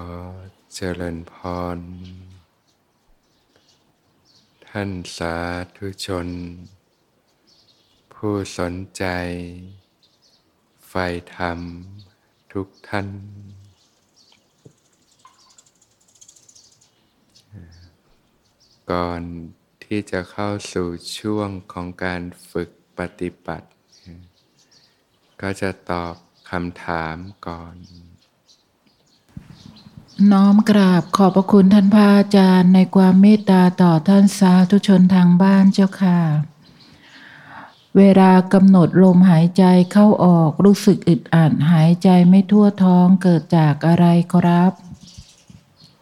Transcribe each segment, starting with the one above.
อเจริญพร ท่านสาธุชน ผู้สนใจ ไฟธรรมทุกท่าน ก่อนที่จะเข้าสู่ช่วงของการฝึกปฏิบัติ ก็จะตอบคำถามก่อน น้อมกราบขอบพระคุณท่านพระอาจารย์ในความเมตตาต่อท่านสาธุชนทางบ้านเจ้าค่ะ เวลากำหนดลมหายใจเข้าออกรู้สึกอึดอัดหายใจไม่ทั่วท้องเกิดจากอะไรครับ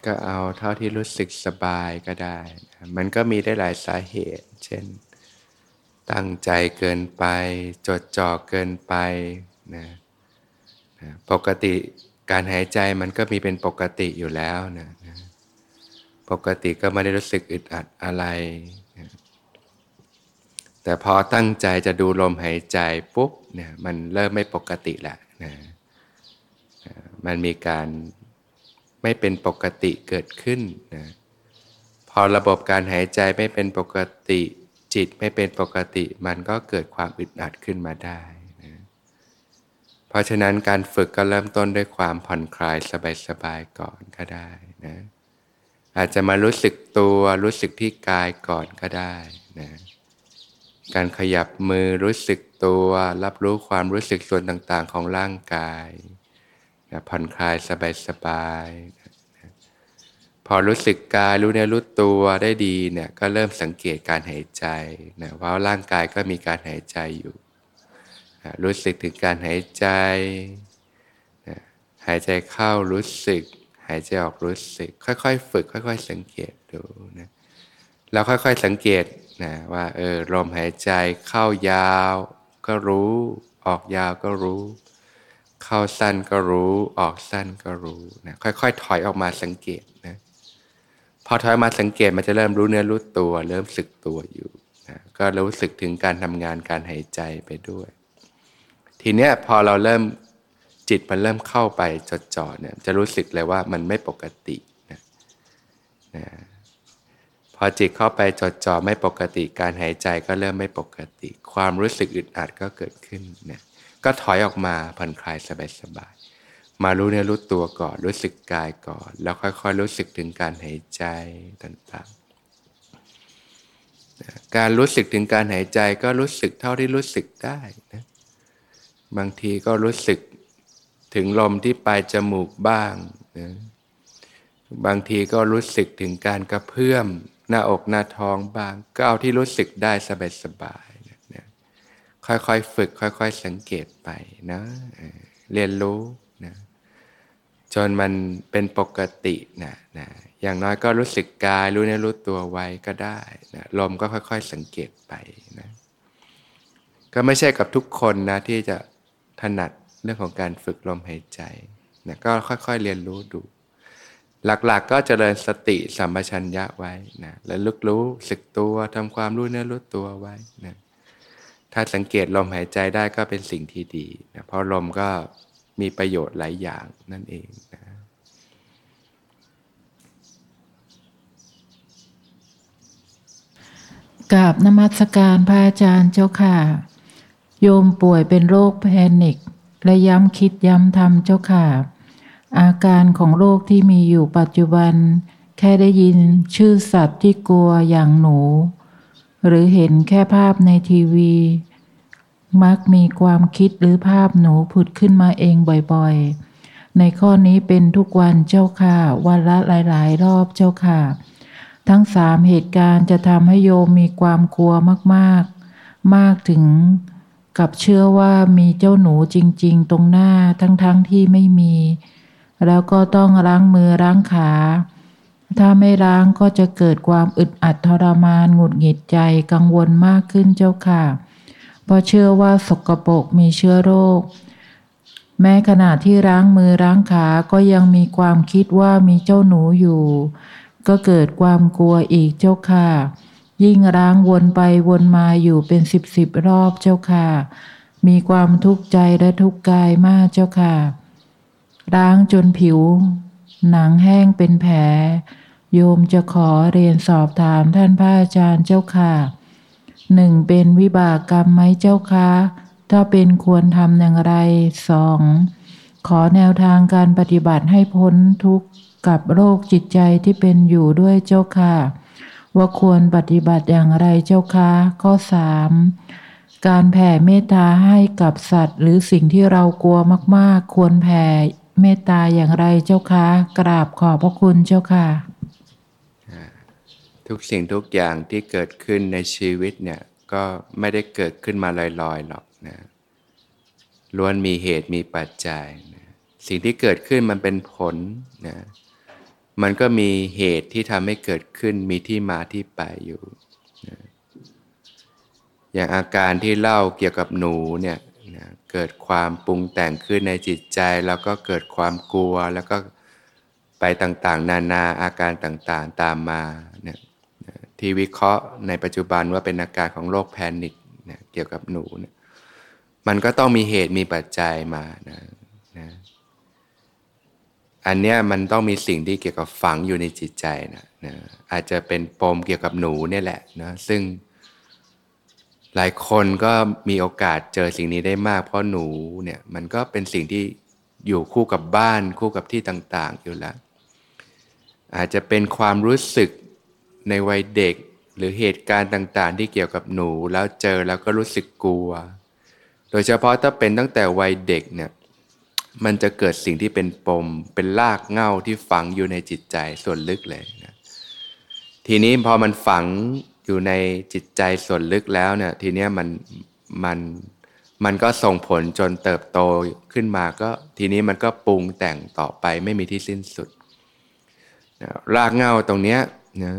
ก็เอาเท่าที่รู้สึกสบายก็ได้ มันก็มีได้หลายสาเหตุ เช่น ตั้งใจเกินไป จดจ่อเกินไปนะปกติ การหายใจมันก็มีเป็นปกติอยู่แล้วนะนะปกติก็ไม่ได้รู้สึกอึดอัดอะไร แต่พอตั้งใจจะดูลมหายใจปุ๊บเนี่ยมันเริ่มไม่ปกติแหละนะมันมีการไม่เป็นปกติเกิดขึ้นนะพอระบบการหายใจไม่เป็นปกติจิตไม่เป็นปกติ มันก็เกิดความอึดอัดขึ้นมาได้ เพราะฉะนั้นการฝึกก็เริ่มต้นด้วยความผ่อนคลายสบายๆก่อนก็ได้นะอาจจะมารู้สึกตัวรู้สึกที่กายก่อนก็ได้นะการขยับมือรู้สึกตัว รับรู้ความรู้สึกส่วนต่างๆ ของร่างกายนะผ่อนคลายสบายๆนะพอรู้สึกกายรู้เนื้อรู้ตัวได้ดีเนี่ยก็เริ่มสังเกตการหายใจนะว่าร่างกายก็มีการหายใจอยู่ รู้สึกถึงการหายใจ หายใจเข้ารู้สึก หายใจออกรู้สึก ค่อยๆ ฝึก ค่อย ๆ สังเกตดูนะเราค่อยๆสังเกตนะว่าเออลมหายใจเข้ายาวก็รู้ ออกยาวก็รู้ เข้าสั้นก็รู้ ออกสั้นก็รู้นะค่อยๆ ถอยออกมาสังเกตนะพอถอยมาสังเกตมันจะเริ่มรู้เนื้อรู้ตัว เริ่มสึกตัวอยู่นะก็รู้สึกถึงการทำงานการหายใจไปด้วย ทีเนี้ยพอเราเริ่มจิตมันเริ่มเข้าไปจดจ่อเนี่ยจะรู้สึกเลยว่ามันไม่ปกตินะนะพอจิตเข้าไปจดจ่อไม่ปกติ การหายใจก็เริ่มไม่ปกติ ความรู้สึกอึดอัดก็เกิดขึ้นเนี่ยก็ถอยออกมาผ่อนคลายสบายๆมารู้เนื้อรู้ตัวก่อนรู้สึกกายก่อน แล้วค่อยๆรู้สึกถึงการหายใจต่างๆการรู้สึกถึงการหายใจก็รู้สึกเท่าที่รู้สึกได้นะ บางทีก็รู้สึกถึงลมที่ปลายจมูกบ้างนะบางทีก็รู้สึกถึงการกระเพื่อม หน้าอกหน้าท้องบ้าง ก็เอาที่รู้สึกได้สบายๆนะค่อยๆฝึก ค่อยๆสังเกตไปนะเรียนรู้นะจนมันเป็นปกตินะนะอย่างน้อยก็รู้สึกกายรู้เนื้อรู้ตัวไว้ก็ได้นะลมก็ค่อย ๆ สังเกตไปนะก็ไม่ใช่กับทุกคนนะที่จะ ถนัดเรื่องของการฝึกลมหายใจนะก็ค่อยๆเรียนรู้ดู หลักๆกก็เจริญสติสัมปชัญญะไว้นะและลึกรู้สึกตัวทำความรู้เนื้อรู้ตัวไว้นะถ้าสังเกตลมหายใจได้ก็เป็นสิ่งที่ดีนะเพราะลมก็มีประโยชน์หลายอย่างนั่นเองนะกราบนมัสการพระอาจารย์เจ้าค่ะ โยมป่วยเป็นโรคแพนิคและย้ำคิดย้ำทำเจ้าค่ะ อาการของโรคที่มีอยู่ปัจจุบัน แค่ได้ยินชื่อสัตว์ที่กลัวอย่างหนู หรือเห็นแค่ภาพในทีวี มักมีความคิดหรือภาพหนูผุดขึ้นมาเองบ่อยๆ ในข้อนี้เป็นทุกวันเจ้าค่ะ วันละหลายๆ รอบเจ้าค่ะ ทั้งสามเหตุการณ์จะทำให้โยมมีความกลัวมากๆ มากถึง กับเชื่อว่ามีเจ้าหนูจริง ๆ ตรงหน้าทั้งๆทที่ไม่มี แล้วก็ต้องล้างมือล้างขา ถ้าไม่ล้างก็จะเกิดความอึดอัดทรมานหงุดหงิดใจกังวลมากขึ้นเจ้าค่ะเพราะเชื่อว่าสกปรกมีเชื้อโรค แม้ขณะที่ล้างมือล้างขาก็ยังมีความคิดว่ามีเจ้าหนูอยู่ ก็เกิดความกลัวอีกเจ้าค่ะ ยิ่งร้างวนไปวนมาอยู่เป็นสิบสิบรอบเจ้าค่ะ มีความทุกข์ใจและทุกข์กายมากเจ้าค่ะ ร้างจนผิว หนังแห้งเป็นแผล โยมจะขอเรียนสอบถามท่านพระอาจารย์เจ้าค่ะหนึ่งเป็นวิบากกรรมไหมเจ้าคะ ถ้าเป็นควรทำอย่างไรสองขอแนวทางการปฏิบัติให้พ้นทุกข์กับโรคจิตใจที่เป็นอยู่ด้วยเจ้าค่ะ ว่าควรปฏิบัติอย่างไรเจ้าคะข้อสามการแผ่เมตตาให้กับสัตว์ หรือสิ่งที่เรากลัวมาก ๆ ควรแผ่เมตตาอย่างไรเจ้าคะกราบขอบพระคุณเจ้าค่ะ ทุกสิ่งทุกอย่างที่เกิดขึ้นในชีวิตเนี่ยก็ไม่ได้เกิดขึ้นมาลอยๆหรอกนะล้วนมีเหตุมีปัจจัยนะสิ่งที่เกิดขึ้นมันเป็นผลนะ มันก็มีเหตุที่ทำให้เกิดขึ้นมีที่มาที่ไปอยู่นะอย่างอาการที่เล่าเกี่ยวกับหนูเนี่ยนะเกิดความปรุงแต่งขึ้นในจิตใจ แล้วก็เกิดความกลัวแล้วก็ไปต่างๆ นานาอาการต่างๆตามมาเนี่ยที่วิเคราะห์ในปัจจุบันว่าเป็นอาการของโรคแพนิคเกี่ยวกับหนูเนี่ยมันก็ต้องมีเหตุมีปัจจัยมานะ อันเนี้ยมันต้องมีสิ่งที่เกี่ยวกับฝังอยู่ในจิตใจนะนะอาจจะเป็นปมเกี่ยวกับหนูเนี่ยแหละนะซึ่งหลายคนก็มีโอกาสเจอสิ่งนี้ได้มาก เพราะหนูเนี่ยมันก็เป็นสิ่งที่อยู่คู่กับบ้านคู่กับที่ต่างๆ อยู่แล้ว อาจจะเป็นความรู้สึกในวัยเด็กหรือเหตุการณ์ต่างๆ ที่เกี่ยวกับหนูแล้วเจอแล้วก็รู้สึกกลัว โดยเฉพาะถ้าเป็นตั้งแต่วัยเด็กเนี่ย มันจะเกิดสิ่งที่เป็นปม เป็นรากเง่าที่ฝังอยู่ในจิตใจส่วนลึกเลยนะทีนี้พอมันฝังอยู่ในจิตใจส่วนลึกแล้วเนี่ยทีนี้มันมันมันก็ส่งผลจนเติบโตขึ้นมาก็ทีนี้มันก็ปรุงแต่งต่อไปไม่มีที่สิ้นสุดนะรากเง่าตรงเนี้ยนะ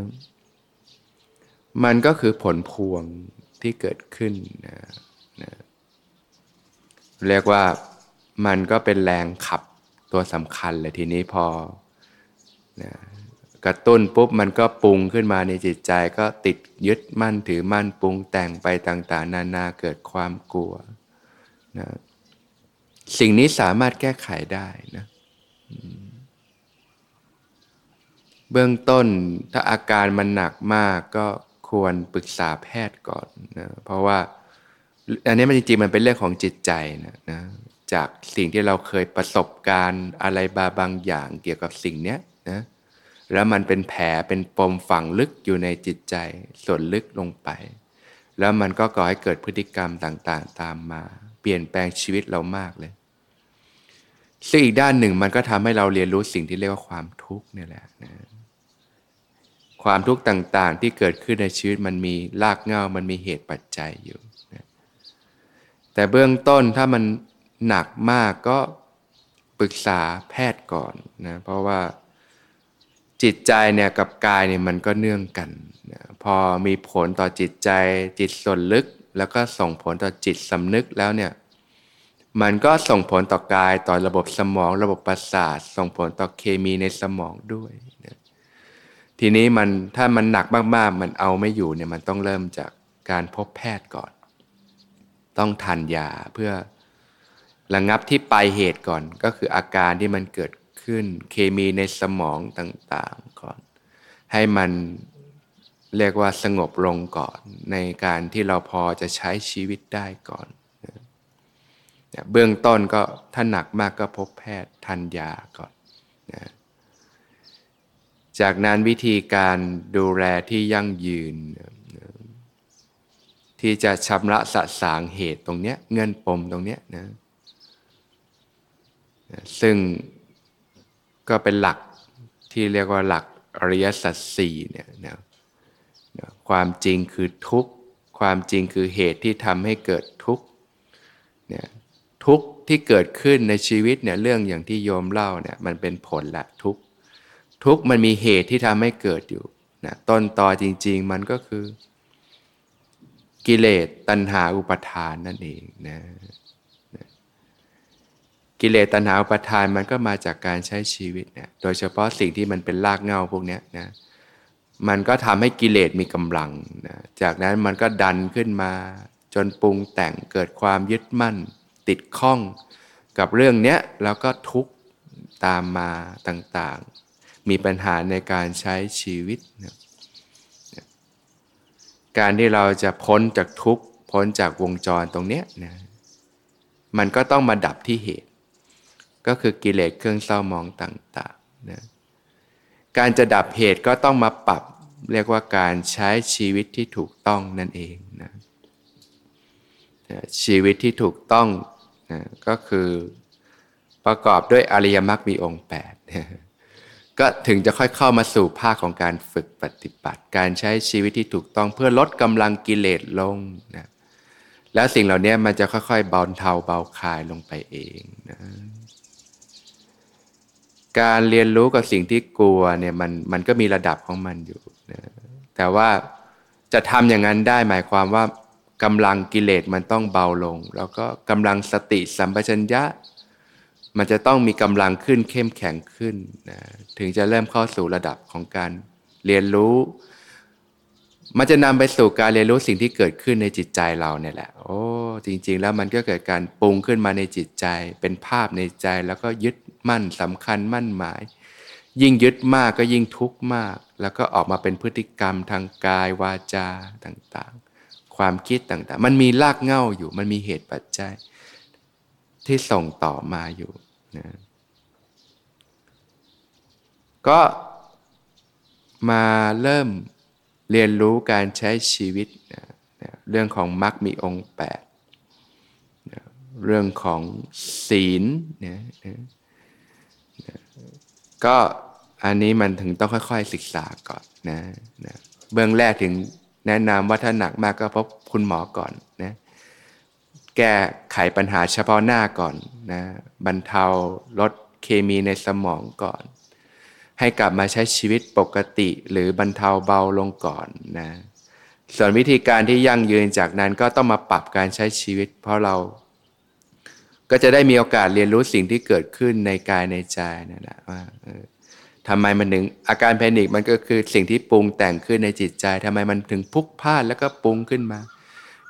มันก็คือผลพวงที่เกิดขึ้นนะนะเรียกว่า มันก็เป็นแรงขับตัวสำคัญเลยทีนี้พอนะกระตุ้นปุ๊บมันก็ปรุงขึ้นมาในจิตใจก็ติดยึดมั่นถือมั่นปรุงแต่งไปต่างๆ นานาเกิดความกลัวนะสิ่งนี้สามารถแก้ไขได้นะเบื้องต้นถ้าอาการมันหนักมากก็ควรปรึกษาแพทย์ก่อนนะเพราะว่าอันนี้มันจริงๆมันเป็นเรื่องของจิตใจนะนะ จากสิ่งที่เราเคยประสบการณ์อะไรบาบางอย่างเกี่ยวกับสิ่งนี้นะแล้วมันเป็นแผลเป็นปมฝังลึกอยู่ในจิตใจส่วนลึกลงไป แล้วมันก็ก่อให้เกิดพฤติกรรมต่างๆ ตามมา เปลี่ยนแปลงชีวิตเรามากเลยซึ่งอีกด้านหนึ่งมันก็ทำให้เราเรียนรู้สิ่งที่เรียกว่าความทุกข์นี่แหละนะความทุกข์ต่างๆ ที่เกิดขึ้นในชีวิตมันมีรากเหง้ามันมีเหตุปัจจัยอยู่นะแต่เบื้องต้นถ้ามัน หนักมากก็ปรึกษาแพทย์ก่อนนะเพราะว่าจิตใจเนี่ยกับกายเนี่ยมันก็เนื่องกันนะพอมีผลต่อจิตใจจิตส่วนลึก แล้วก็ส่งผลต่อจิตสำนึกแล้วเนี่ยมันก็ส่งผลต่อกายต่อระบบสมอง ระบบประสาท ส่งผลต่อเคมีในสมองด้วยนะทีนี้มันถ้ามันหนักมากๆ มันเอาไม่อยู่เนี่ยมันต้องเริ่มจากการพบแพทย์ก่อน ต้องทานยาเพื่อ ระงับที่ปลายเหตุก่อน ก็คืออาการที่มันเกิดขึ้น เคมีในสมองต่างๆก่อน ให้มันเรียกว่าสงบลงก่อน ในการที่เราพอจะใช้ชีวิตได้ก่อน เบื้องต้นก็ถ้าหนักมากก็พบแพทย์ทันยาก่อนนะจากนั้นวิธีการดูแลที่ยั่งยืน ที่จะชำระสะสางเหตุตรงเนี้ยเงื่อนปมตรงเนี้ยนะ ซึ่งก็เป็นหลักที่เรียกว่าหลักอริยสัจสี่เนี่ยนะความจริงคือทุกข์ ความจริงคือเหตุที่ทำให้เกิดทุกข์เนี่ยทุกข์ที่เกิดขึ้นในชีวิตเนี่ยเรื่องอย่างที่โยมเล่าเนี่ยมันเป็นผลละทุกข์ทุกข์มันมีเหตุที่ทำให้เกิดอยู่นะต้นตอจริง ๆ มันก็คือ กิเลสตัณหาอุปทานนั่นเองนะ กิเลสตัณหาอุปทานมันก็มาจากการใช้ชีวิตเนี่ยโดยเฉพาะสิ่งที่มันเป็นรากเงาพวกนี้นะมันก็ทำให้กิเลสมีกำลังนะจากนั้นมันก็ดันขึ้นมาจนปรุงแต่งเกิดความยึดมั่น ติดข้องกับเรื่องเนี้ยแล้วก็ทุกข์ตามมาต่างๆ มีปัญหาในการใช้ชีวิตนะการที่เราจะพ้นจากทุกข์พ้นจากวงจรตรงเนี้ยนะมันก็ต้องมาดับที่เหตุ ก็คือกิเลสเครื่องเศร้ามองต่างๆนะการจะดับเหตุก็ต้องมาปรับเรียกว่าการใช้ชีวิตที่ถูกต้องนั่นเองนะชีวิตที่ถูกต้องนะก็คือประกอบด้วยอริยมรรคมีองค์8นะก็ถึงจะค่อยเข้ามาสู่ภาคของการฝึกปฏิบัติ การใช้ชีวิตที่ถูกต้องเพื่อลดกำลังกิเลสลงนะแล้วสิ่งเหล่านี้มันจะค่อยๆเบาเทาเบาคลายลงไปเองนะ การเรียนรู้กับสิ่งที่กลัวเนี่ยมันมันก็มีระดับของมันอยู่นะแต่ว่าจะทำอย่างนั้นได้หมายความว่ากำลังกิเลสมันต้องเบาลง แล้วก็กำลังสติสัมปชัญญะ มันจะต้องมีกำลังขึ้นเข้มแข็งขึ้นนะถึงจะเริ่มเข้าสู่ระดับของการเรียนรู้ มันจะนำไปสู่การเรียนรู้สิ่งที่เกิดขึ้นในจิตใจเราเนี่ยแหละ โอ้จริง ๆ แล้วมันก็เกิดการปรุงขึ้นมาในจิตใจ เป็นภาพในใจแล้วก็ยึด มั่นสำคัญมั่นหมาย ยิ่งยึดมากก็ยิ่งทุกข์มาก แล้วก็ออกมาเป็นพฤติกรรมทางกายวาจาต่างๆ ความคิดต่างๆ มันมีรากเหง้าอยู่ มันมีเหตุปัจจัย ที่ส่งต่อมาอยู่นะก็มาเริ่มเรียนรู้การใช้ชีวิตนะนะเรื่องของมรรคมีองค์แปดนะเรื่องของศีลนะนะนะ ก็อันนี้มันถึงต้องค่อยๆศึกษาก่อนนะนะเบื้องแรกถึงแนะนำว่าถ้าหนักมากก็พบคุณหมอก่อนนะแก้ไขปัญหาเฉพาะหน้าก่อนนะบรรเทาลดเคมีในสมองก่อน ให้กลับมาใช้ชีวิตปกติหรือบรรเทาเบาลงก่อนนะส่วนวิธีการที่ยั่งยืนจากนั้นก็ต้องมาปรับการใช้ชีวิต เพราะเรา ก็จะได้มีโอกาสเรียนรู้สิ่งที่เกิดขึ้นในกายในใจนั่นแหละว่าทำไมมันถึงอาการแพนิคมันก็คือสิ่งที่ปรุงแต่งขึ้นในจิตใจทำไมมันถึงพุกพลาดแล้วก็ปรุงขึ้นมา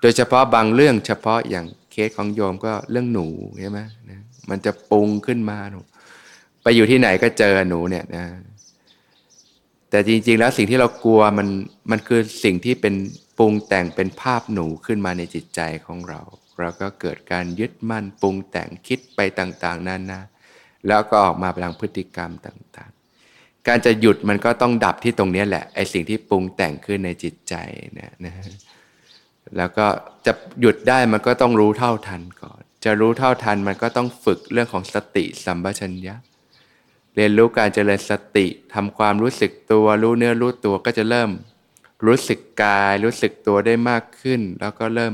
โดยเฉพาะบางเรื่องเฉพาะอย่างเคสของโยมก็เรื่องหนูใช่ไหมนะมันจะปรุงขึ้นมาหนูไปอยู่ที่ไหนก็เจอหนูเนี่ยนะแต่จริง ๆ แล้วสิ่งที่เรากลัวมันมันคือสิ่งที่เป็นปรุงแต่งเป็นภาพหนูขึ้นมาในจิตใจของเรา เราก็เกิดการยึดมั่นปรุงแต่งคิดไปต่างๆนั่นนะแล้วก็ออกมาพลังพฤติกรรมต่างๆ การจะหยุดมันก็ต้องดับที่ตรงนี้แหละไอ้สิ่งที่ปรุงแต่งขึ้นในจิตใจนี่ยนะแล้วก็จะหยุดได้มันก็ต้องรู้เท่าทันก่อน จะรู้เท่าทันมันก็ต้องฝึกเรื่องของสติสัมปชัญญะ เรียนรู้การเจริญสติทำความรู้สึกตัวรู้เนื้อรู้ตัวก็จะเริ่ม รู้สึกกาย รู้สึกตัวได้มากขึ้น แล้วก็เริ่ม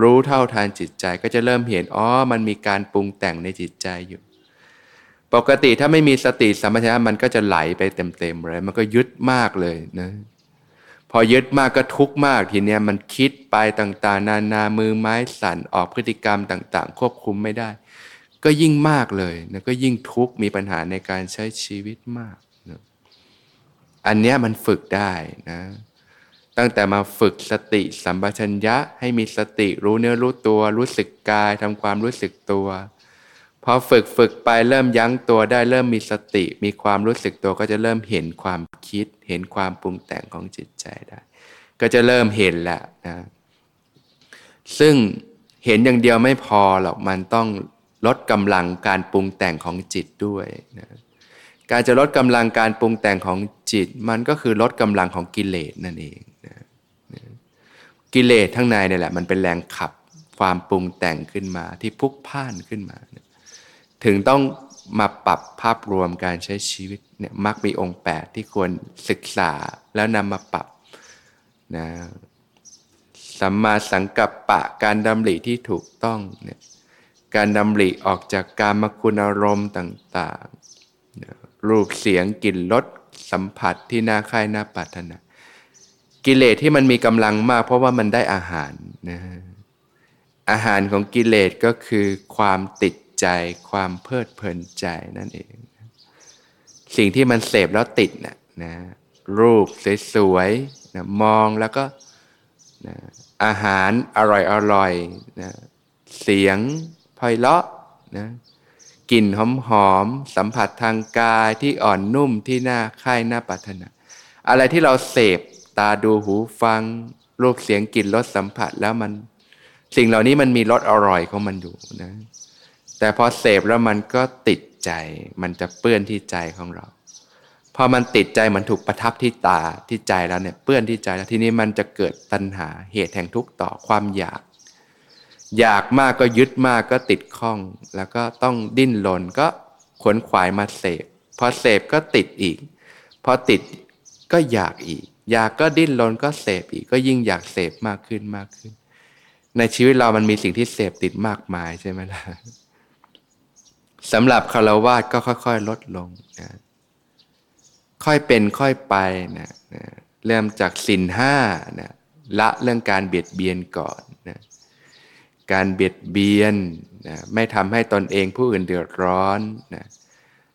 รู้เท่าทันจิตใจก็จะเริ่มเห็นอ๋อมันมีการปรุงแต่งในจิตใจอยู่ ปกติถ้าไม่มีสติสัมปชัญญะมันก็จะไหลไปเต็มๆเลย มันก็ยึดมากเลยนะพอยึดมากก็ทุกข์มากทีเนี้ยมันคิดไปต่างๆ นานามือไม้สั่นออกพฤติกรรมต่าง ๆ ควบคุมไม่ได้ ก็ยิ่งมากเลยนะก็ยิ่งทุกข์มีปัญหาในการใช้ชีวิตมากนะอันเนี้ยมันฝึกได้นะ ตั้งแต่มาฝึกสติสัมปชัญญะให้มีสติรู้เนื้อรู้ตัว รู้สึกกายทำความรู้สึกตัว พอฝึกฝึกไปเริ่มยั้งตัวได้เริ่มมีสติ มีความรู้สึกตัวก็จะเริ่มเห็นความคิด เห็นความปรุงแต่งของจิตใจได้ ก็จะเริ่มเห็นแหละนะซึ่งเห็นอย่างเดียวไม่พอหรอกมันต้องลดกำลังการปรุงแต่งของจิตด้วยนะ การจะลดกำลังการปรุงแต่งของจิต มันก็คือลดกำลังของกิเลสนั่นเองนะกิเลสทั้งในนี่แหละมันเป็นแรงขับความปรุงแต่งขึ้นมาที่พุกพ่านขึ้นมา ถึงต้องมาปรับภาพรวมการใช้ชีวิตเนี่ยมักมีองค์ 8 ที่ควรศึกษาแล้วนำมาปรับนะสัมมาสังกัปปะการดำริที่ถูกต้องเนี่ยการดำริออกจากการมคุณอารมณ์ต่างๆ รูปเสียงกลิ่นรสสัมผัสที่น่าใคร่น่าปรารถนากิเลสที่มันมีกำลังมาก เพราะว่ามันได้อาหารนะอาหารของกิเลสก็คือความติดใจ ความเพลิดเพลินใจนั่นเอง สิ่งที่มันเสพแล้วติดนะนะรูปสวยๆนะมองแล้วก็นะอาหารอร่อยอร่อยนะเสียงไพเราะนะ กลิ่นหอมหอมสัมผัสทางกายที่อ่อนนุ่มที่น่าค่ายน่าปรารถนา อะไรที่เราเสพตาดูหูฟัง รูปเสียงกลิ่นรสสัมผัสแล้วมัน สิ่งเหล่านี้มันมีรสอร่อยของมันอยู่นะ แต่พอเสพแล้วมันก็ติดใจ มันจะเปื้อนที่ใจของเราพอมันติดใจมันถูกประทับที่ตาที่ใจแล้วเนี่ยเปื้อนที่ใจแล้วทีนี้มันจะเกิดตัณหาเหตุแห่งทุกข์ต่อความอยาก อยากมากก็ยึดมากก็ติดข้อง แล้วก็ต้องดิ้นรนก็ขวนขวายมาเสพพอเสพก็ติดอีก พอติดก็อยากอีก อยากก็ดิ้นรนก็เสพอีก ก็ยิ่งอยากเสพมากขึ้นมากขึ้น ในชีวิตเรามันมีสิ่งที่เสพติดมากมายใช่ไหมล่ะสำหรับคารวาสก็ค่อยๆ ลดลงนะค่อยเป็นค่อยไปนะนะเริ่มจากสินห้านะละเรื่องการเบียดเบียนก่อนนะ การเบียดเบียนนะไม่ทำให้ตนเองผู้อื่นเดือดร้อนนะ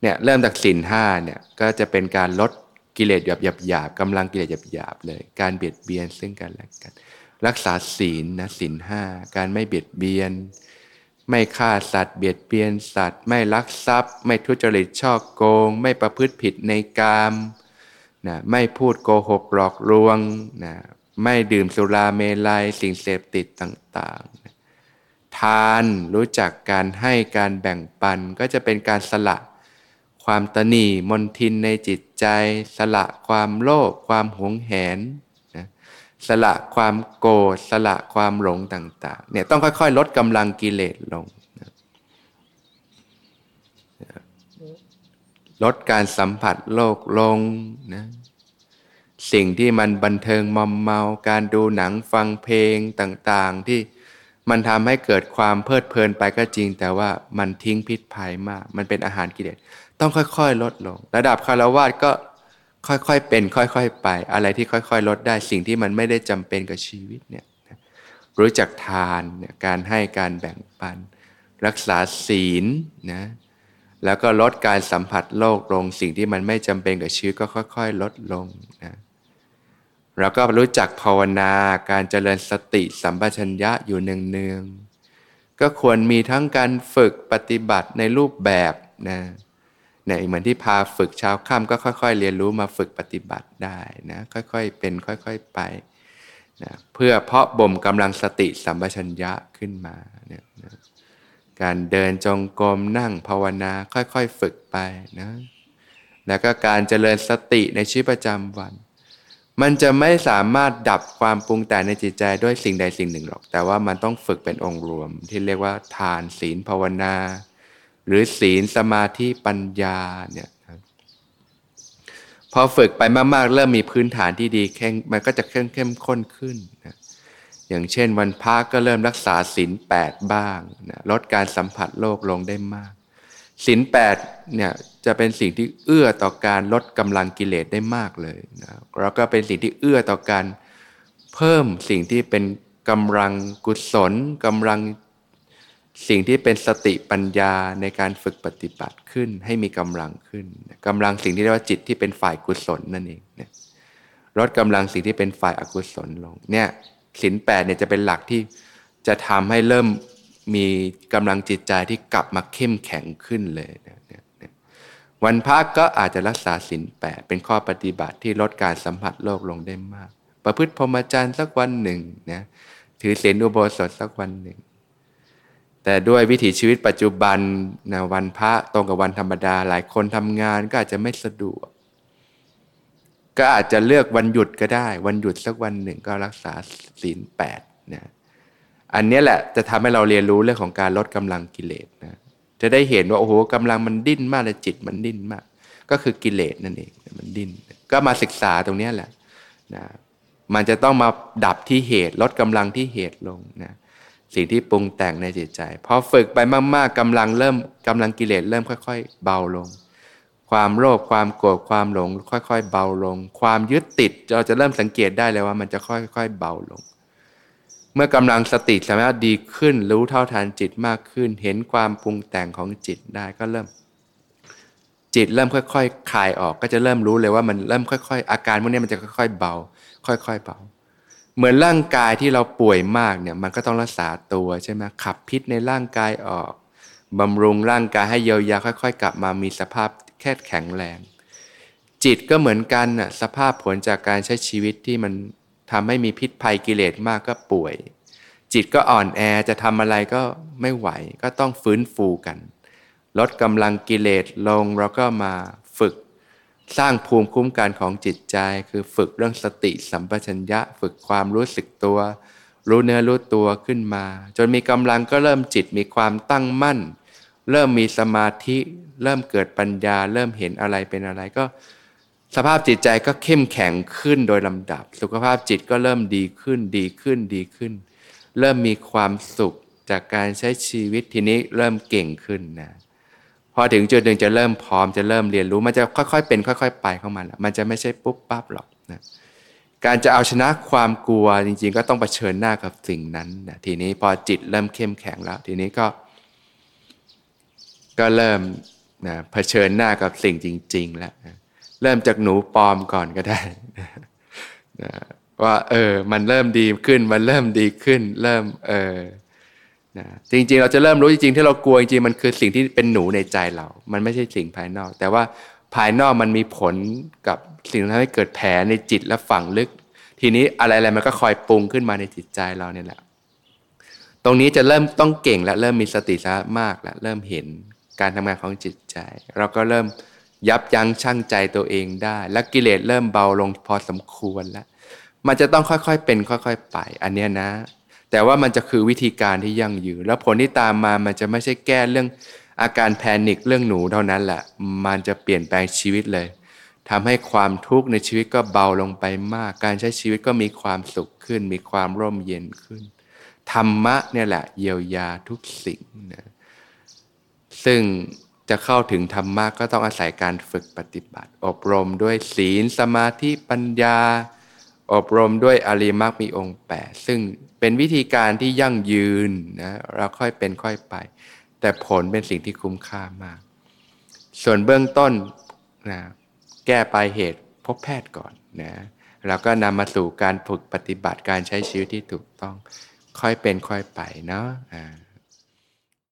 เนี่ยเริ่มจากสินห้าเนี่ยก็จะเป็นการลดกิเลสหยาบหยาบหยาบกำลังกิเลสหยาบหยาบเลย การเบียดเบียนซึ่งกันและกัน รักษาศีลนะศีลห้าการไม่เบียดเบียน ไม่ฆ่าสัตว์ เบียดเบียนสัตว์ ไม่ลักทรัพย์ ไม่ทุจริตช่อโกง ไม่ประพฤติผิดในกามนะไม่พูดโกหกหลอกลวงนะไม่ดื่มสุราเมลัยสิ่งเสพติดต่างๆ ทาน รู้จักการให้การแบ่งปันก็จะเป็นการสละ ความตนีมนทินในจิตใจ สละความโลภความหวงแหนนะสละความโกรธสละความหลงต่างๆเนี่ยต้องค่อยๆ ลดกำลังกิเลสลงนะลดการสัมผัสโลกลงนะสิ่งที่มันบันเทิงมอมเมา การดูหนังฟังเพลงต่างๆที่ มันทำให้เกิดความเพลิดเพลินไปก็จริง แต่ว่ามันทิ้งพิษภัยมาก มันเป็นอาหารกิเลสต้องค่อยๆ ลดลง ระดับคารวะก็ค่อยๆ เป็น ค่อยๆ ไป อะไรที่ค่อยๆ ลดได้สิ่งที่มันไม่ได้จำเป็นกับชีวิตเนี่ยรู้จักทานเนี่ยการให้การแบ่งปัน รักษาศีลนะแล้วก็ลดการสัมผัสโลกลง สิ่งที่มันไม่จำเป็นกับชีวิตก็ค่อย ๆ ลดลงนะ เราก็รู้จักภาวนาการเจริญสติสัมปชัญญะอยู่เนืองๆก็ควรมีทั้งการฝึกปฏิบัติในรูปแบบนะเนี่ยเหมือนที่พาฝึกเช้าค่ำก็ค่อย ๆ เรียนรู้มาฝึกปฏิบัติได้นะค่อยๆเป็นค่อย ๆไปนะเพื่อเพาะบ่มกำลังสติสัมปชัญญะขึ้นมาเนี่ยนะการเดินจงกรมนั่งภาวนาค่อยๆฝึกไปนะแล้วก็การเจริญสติในชีวิตประจำวัน มันจะไม่สามารถดับความปรุงแต่งในจิตใจด้วยสิ่งใดสิ่งหนึ่งหรอก แต่ว่ามันต้องฝึกเป็นองค์รวม ที่เรียกว่าทานศีลภาวนา หรือศีลสมาธิปัญญาเนี่ยพอฝึกไปมากๆ เริ่มมีพื้นฐานที่ดีแข็งมันก็จะเข้มเข้มข้นขึ้นนะอย่างเช่นวันพักก็เริ่มรักษาศีลแปดบ้างนะลดการสัมผัสโลกลงได้มากศีลแปดเนี่ย จะเป็นสิ่งที่เอื้อต่อการลดกำลังกิเลสได้มากเลยนะแล้วก็เป็นสิ่งที่เอื้อต่อการเพิ่มสิ่งที่เป็นกำลังกุศลกำลังสิ่งที่เป็นสติปัญญาในการฝึกปฏิบัติขึ้นให้มีกำลังขึ้นกำลังสิ่งที่เรียกว่าจิตที่เป็นฝ่ายกุศลนั่นเองเนี่ยลดกำลังสิ่งที่เป็นฝ่ายอกุศลลงเนี่ยสินแปดเนี่ยจะเป็นหลักที่จะทำให้เริ่มมีกำลังจิตใจที่กลับมาเข้มแข็งขึ้นเลยนี่ย วันพักก็อาจจะรักษาสินแปดเป็นข้อปฏิบัติที่ลดการสัมผัสโลกลงได้มาก ประพฤติพรหมจรรย์สักวันหนึ่งนะถือศีลอุโบสถสักวันหนึ่ง แต่ด้วยวิถีชีวิตปัจจุบันนะวันพระตรงกับวันธรรมดาหลายคนทำงานก็อาจจะไม่สะดวก ก็อาจจะเลือกวันหยุดก็ได้ วันหยุดสักวันหนึ่งก็รักษาศีลแปดนะอันนี้แหละจะทำให้เราเรียนรู้เรื่องของการลดกำลังกิเลสนะ จะได้เห็นว่าโอ้โหกำลังมันดิ้นมากเลยจิตมันดิ้นมาก ก็คือกิเลสนั่นเองมันดิ้นก็มาศึกษาตรงนี้แหละนะมันจะต้องมาดับที่เหตุลดกำลังที่เหตุลงนะสิ่งที่ปรุงแต่งในจิตใจพอฝึกไปมากๆกำลังเริ่มกำลังกิเลสเริ่มค่อย ๆ เบาลง ความโลภความโกรธความหลง ค่อย ๆ เบาลง ความยึดติดเราจะเริ่มสังเกตได้เลยว่ามันจะค่อย ๆ เบาลง เมื่อกำลังสติสามารถดีขึ้น รู้เท่าทันจิตมากขึ้น เห็นความปรุงแต่งของจิตได้ก็เริ่ม จิตเริ่มค่อยๆคลายออกก็จะเริ่มรู้เลยว่ามันเริ่มค่อย ๆ อาการพวกนี้มันจะค่อย ๆ เบา ค่อย ๆ เบาเหมือนร่างกายที่เราป่วยมากเนี่ยมันก็ต้องรักษาตัวใช่ไหมขับพิษในร่างกายออกบำรุงร่างกายให้เยียวยาค่อย ๆ กลับมามีสภาพแค่แข็งแรง จิตก็เหมือนกันน่ะสภาพผลจากการใช้ชีวิตที่มัน ทำให้มีพิษภัยกิเลสมากก็ป่วย จิตก็อ่อนแอจะทำอะไรก็ไม่ไหว ก็ต้องฟื้นฟูกัน ลดกำลังกิเลสลงเราก็มาฝึก สร้างภูมิคุ้มกันของจิตใจ คือฝึกเรื่องสติสัมปชัญญะ ฝึกความรู้สึกตัว รู้เนื้อรู้ตัวขึ้นมา จนมีกำลังก็เริ่มจิตมีความตั้งมั่น เริ่มมีสมาธิ เริ่มเกิดปัญญา เริ่มเห็นอะไรเป็นอะไรก็ สภาพจิตใจก็เข้มแข็งขึ้นโดยลำดับ สุขภาพจิตก็เริ่มดีขึ้นดีขึ้นดีขึ้น เริ่มมีความสุขจากการใช้ชีวิตทีนี้เริ่มเก่งขึ้นนะพอถึงจุดหนึ่งจะเริ่มพร้อมจะเริ่มเรียนรู้ มันจะค่อยๆเป็น ค่อย ๆ ไปของมันมันจะไม่ใช่ปุ๊บปั๊บหรอกนะการจะเอาชนะความกลัวจริง ๆ ก็ต้องเผชิญหน้ากับสิ่งนั้นนะทีนี้พอจิตเริ่มเข้มแข็งแล้ว ทีนี้ก็ ก็เริ่มนะเผชิญหน้ากับสิ่งจริง ๆ แล้วนะ เริ่มจากหนูปลอมก่อนก็ได้นะว่าเออมันเริ่มดีขึ้นมันเริ่มดีขึ้น เริ่มเออนะจริงๆ เราจะเริ่มรู้จริงๆที่เรากลัวจริงๆมันคือสิ่งที่เป็นหนูในใจเรา มันไม่ใช่สิ่งภายนอก แต่ว่าภายนอกมันมีผลกับสิ่งที่ทำให้เกิดแผลในจิตและฝังลึก ทีนี้อะไรๆมันก็คอยปรุงขึ้นมาในจิตใจเราเนี่ยแหละ ตรงนี้จะเริ่มต้องเก่งและเริ่มมีสติสามากแล้วเริ่มเห็นการทำงานของจิตใจ เราก็เริ่ม ยับยั้งชั่งใจตัวเองได้ และกิเลสเริ่มเบาลงพอสมควรแล้ว มันจะต้องค่อยๆเป็นค่อยๆไป อันเนี้ยนะ แต่ว่ามันจะคือวิธีการที่ยั่งยืน แล้วผลที่ตามมามันจะไม่ใช่แก้เรื่องอาการแพนิคเรื่องหนูเท่านั้นแหละ มันจะเปลี่ยนแปลงชีวิตเลยทำให้ความทุกข์ในชีวิตก็เบาลงไปมาก การใช้ชีวิตก็มีความสุขขึ้น มีความร่มเย็นขึ้น ธรรมะเนี่ยแหละเยียวยาทุกสิ่งนะ ซึ่ง จะเข้าถึงธรรมะก็ต้องอาศัยการฝึกปฏิบัติ อบรมด้วยศีลสมาธิปัญญา อบรมด้วยอริมักมีองค์แปซึ่งเป็นวิธีการที่ยั่งยืนนะเราค่อยเป็นค่อยไป แต่ผลเป็นสิ่งที่คุ้มค่ามาก ส่วนเบื้องต้นนะแก้ปลายเหตุพบแพทย์ก่อนนะแล้วก็นำมาสู่การฝึกปฏิบัติการใช้ชีวิตที่ถูกต้องค่อยเป็นค่อยไปเนาะอ่า